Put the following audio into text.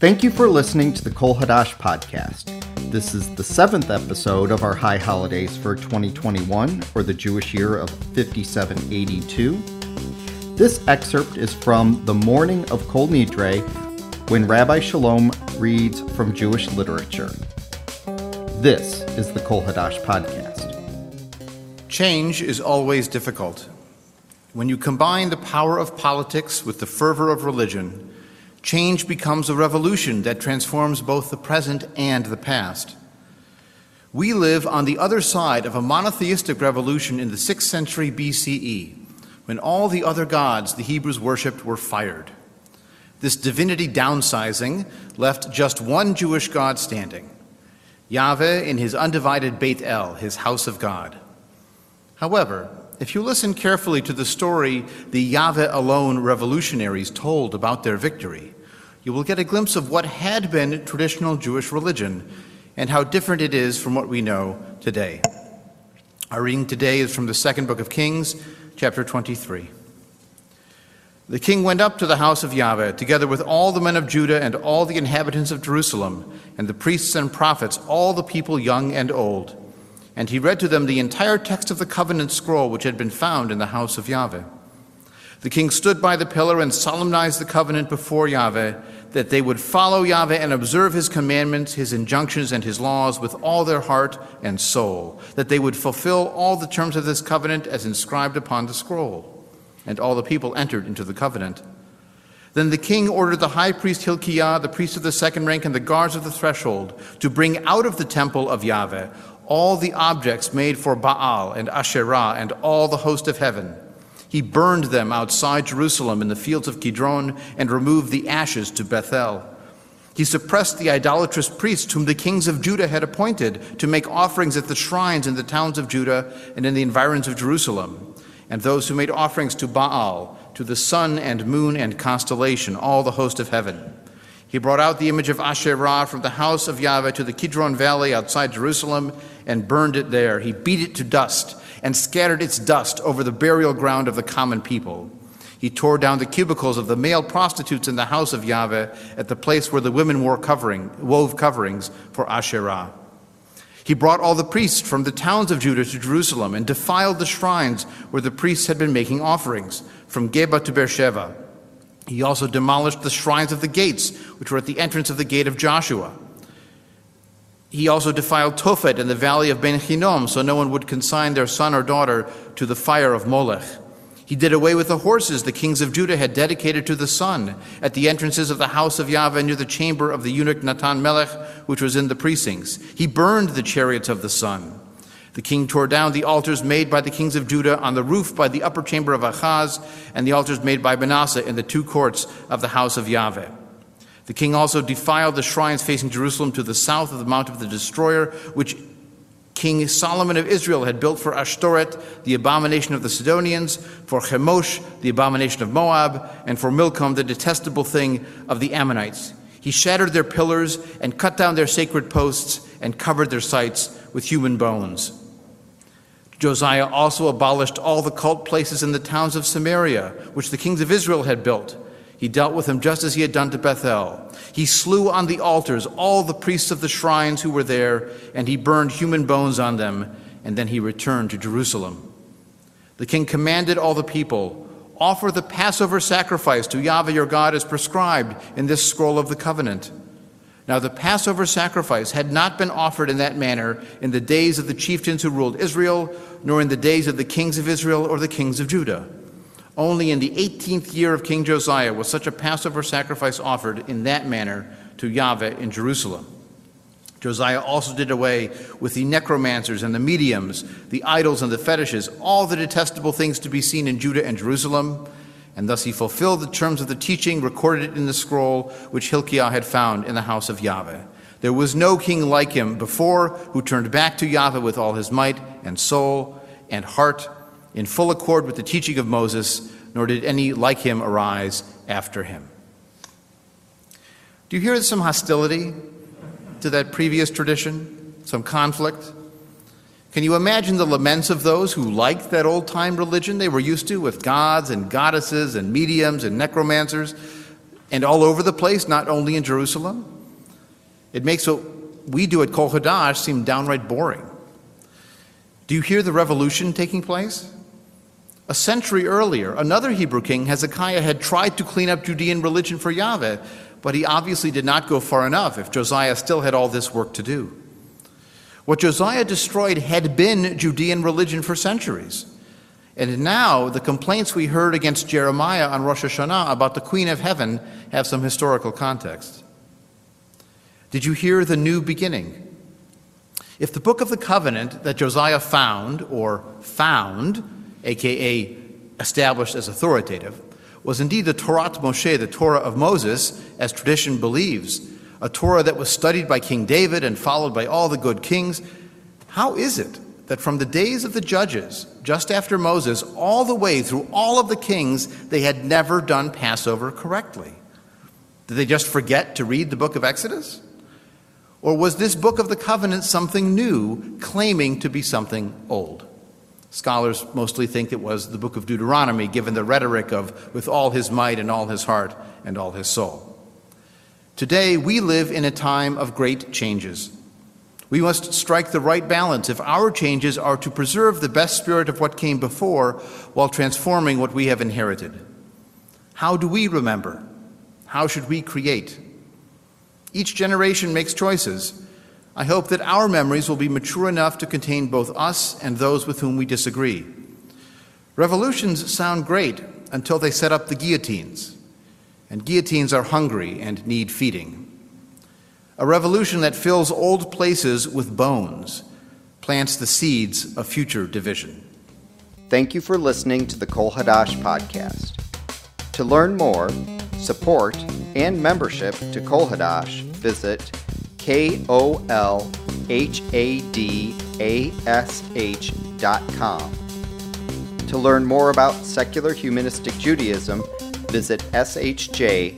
Thank you for listening to the Kol Hadash podcast. This is the seventh episode of our high holidays for 2021, or the Jewish year of 5782. This excerpt is from the morning of Kol Nidre, when Rabbi Chalom reads from Jewish literature. This is the Kol Hadash podcast. Change is always difficult. When you combine the power of politics with the fervor of religion, change becomes a revolution that transforms both the present and the past. We live on the other side of a monotheistic revolution in the 6th century BCE, when all the other gods the Hebrews worshipped were fired. This divinity downsizing left just one Jewish God standing Yahweh in his undivided Beit El, his house of God. However, if you listen carefully to the story the Yahweh alone revolutionaries told about their victory, you will get a glimpse of what had been traditional Jewish religion and how different it is from what we know today. Our reading today is from the second book of Kings, chapter 23. The king went up to the house of Yahweh, together with all the men of Judah and all the inhabitants of Jerusalem, and the priests and prophets, all the people young and old and he read to them the entire text of the covenant scroll which had been found in the house of Yahweh. The king stood by the pillar and solemnized the covenant before Yahweh that they would follow Yahweh and observe his commandments, his injunctions, and his laws with all their heart and soul, that they would fulfill all the terms of this covenant as inscribed upon the scroll. And all the people entered into the covenant. Then the king ordered the high priest Hilkiah, the priest of the second rank, and the guards of the threshold to bring out of the temple of Yahweh all the objects made for Baal and Asherah and all the host of heaven. He burned them outside Jerusalem in the fields of Kidron and removed the ashes to Bethel. He suppressed the idolatrous priests whom the kings of Judah had appointed to make offerings at the shrines in the towns of Judah and in the environs of Jerusalem, and those who made offerings to Baal, to the sun and moon and constellation, all the host of heaven. He brought out the image of Asherah from the house of Yahweh to the Kidron Valley outside Jerusalem and burned it there. He beat it to dust and scattered its dust over the burial ground of the common people. He tore down the cubicles of the male prostitutes in the house of Yahweh at the place where the women wore covering, wove coverings for Asherah. He brought all the priests from the towns of Judah to Jerusalem and defiled the shrines where the priests had been making offerings, from Geba to Beersheba. He also demolished the shrines of the gates, which were at the entrance of the gate of Joshua. He also defiled Tophet in the valley of Ben Hinnom, so no one would consign their son or daughter to the fire of Molech. He did away with the horses the kings of Judah had dedicated to the sun at the entrances of the house of Yahweh near the chamber of the eunuch Natan Melech, which was in the precincts. He burned the chariots of the sun. The king tore down the altars made by the kings of Judah on the roof by the upper chamber of Achaz, and the altars made by Manasseh in the two courts of the house of Yahweh. The king also defiled the shrines facing Jerusalem to the south of the Mount of the Destroyer, which King Solomon of Israel had built for Ashtoreth, the abomination of the Sidonians, for Chemosh, the abomination of Moab, and for Milcom, the detestable thing of the Ammonites. He shattered their pillars and cut down their sacred posts and covered their sites with human bones. Josiah also abolished all the cult places in the towns of Samaria, which the kings of Israel had built. He dealt with them just as he had done to Bethel. He slew on the altars all the priests of the shrines who were there, and he burned human bones on them, and then he returned to Jerusalem. The king commanded all the people offer the Passover sacrifice to Yahweh your God as prescribed in this scroll of the covenant. Now, the Passover sacrifice had not been offered in that manner in the days of the chieftains who ruled Israel, nor in the days of the kings of Israel or the kings of Judah. Only in the 18th year of King Josiah was such a Passover sacrifice offered in that manner to Yahweh in Jerusalem. Josiah also did away with the necromancers and the mediums, the idols and the fetishes, all the detestable things to be seen in Judah and Jerusalem and thus he fulfilled the terms of the teaching recorded in the scroll which Hilkiah had found in the house of Yahweh. There was no king like him before who turned back to Yahweh with all his might and soul and heart in full accord with the teaching of Moses, nor did any like him arise after him. Do you hear some hostility to that previous tradition? Some conflict? Can you imagine the laments of those who liked that old time religion they were used to with gods and goddesses and mediums and necromancers? and all over the place, not only in Jerusalem. It makes what we do at Kol Hadash seem downright boring. Do you hear the revolution taking place? A century earlier, another Hebrew king, Hezekiah, had tried to clean up Judean religion for Yahweh, but he obviously did not go far enough if Josiah still had all this work to do. What Josiah destroyed had been Judean religion for centuries. And now the complaints we heard against Jeremiah on Rosh Hashanah about the Queen of Heaven have some historical context. Did you hear the new beginning? If the book of the covenant that Josiah found, or found, aka established as authoritative, was indeed the Torah Moshe, the Torah of Moses, as tradition believes, a Torah that was studied by King David and followed by all the good kings, how is it that from the days of the judges, just after Moses, all the way through all of the kings, they had never done Passover correctly? Did they just forget to read the book of Exodus? Or was this book of the covenant something new, claiming to be something old? Scholars mostly think it was the book of Deuteronomy, given the rhetoric of with all his might and all his heart and all his soul. Today, we live in a time of great changes. We must strike the right balance if our changes are to preserve the best spirit of what came before while transforming what we have inherited. How do we remember? How should we create? Each generation makes choices. I hope that our memories will be mature enough to contain both us and those with whom we disagree. Revolutions sound great until they set up the guillotines, and guillotines are hungry and need feeding. A revolution that fills old places with bones plants the seeds of future division. Thank you for listening to the Kol Hadash podcast. To learn more, support, and membership to Kol Hadash, visit K O L H A D A S H dot com. To learn more about secular humanistic Judaism, visit shj.org.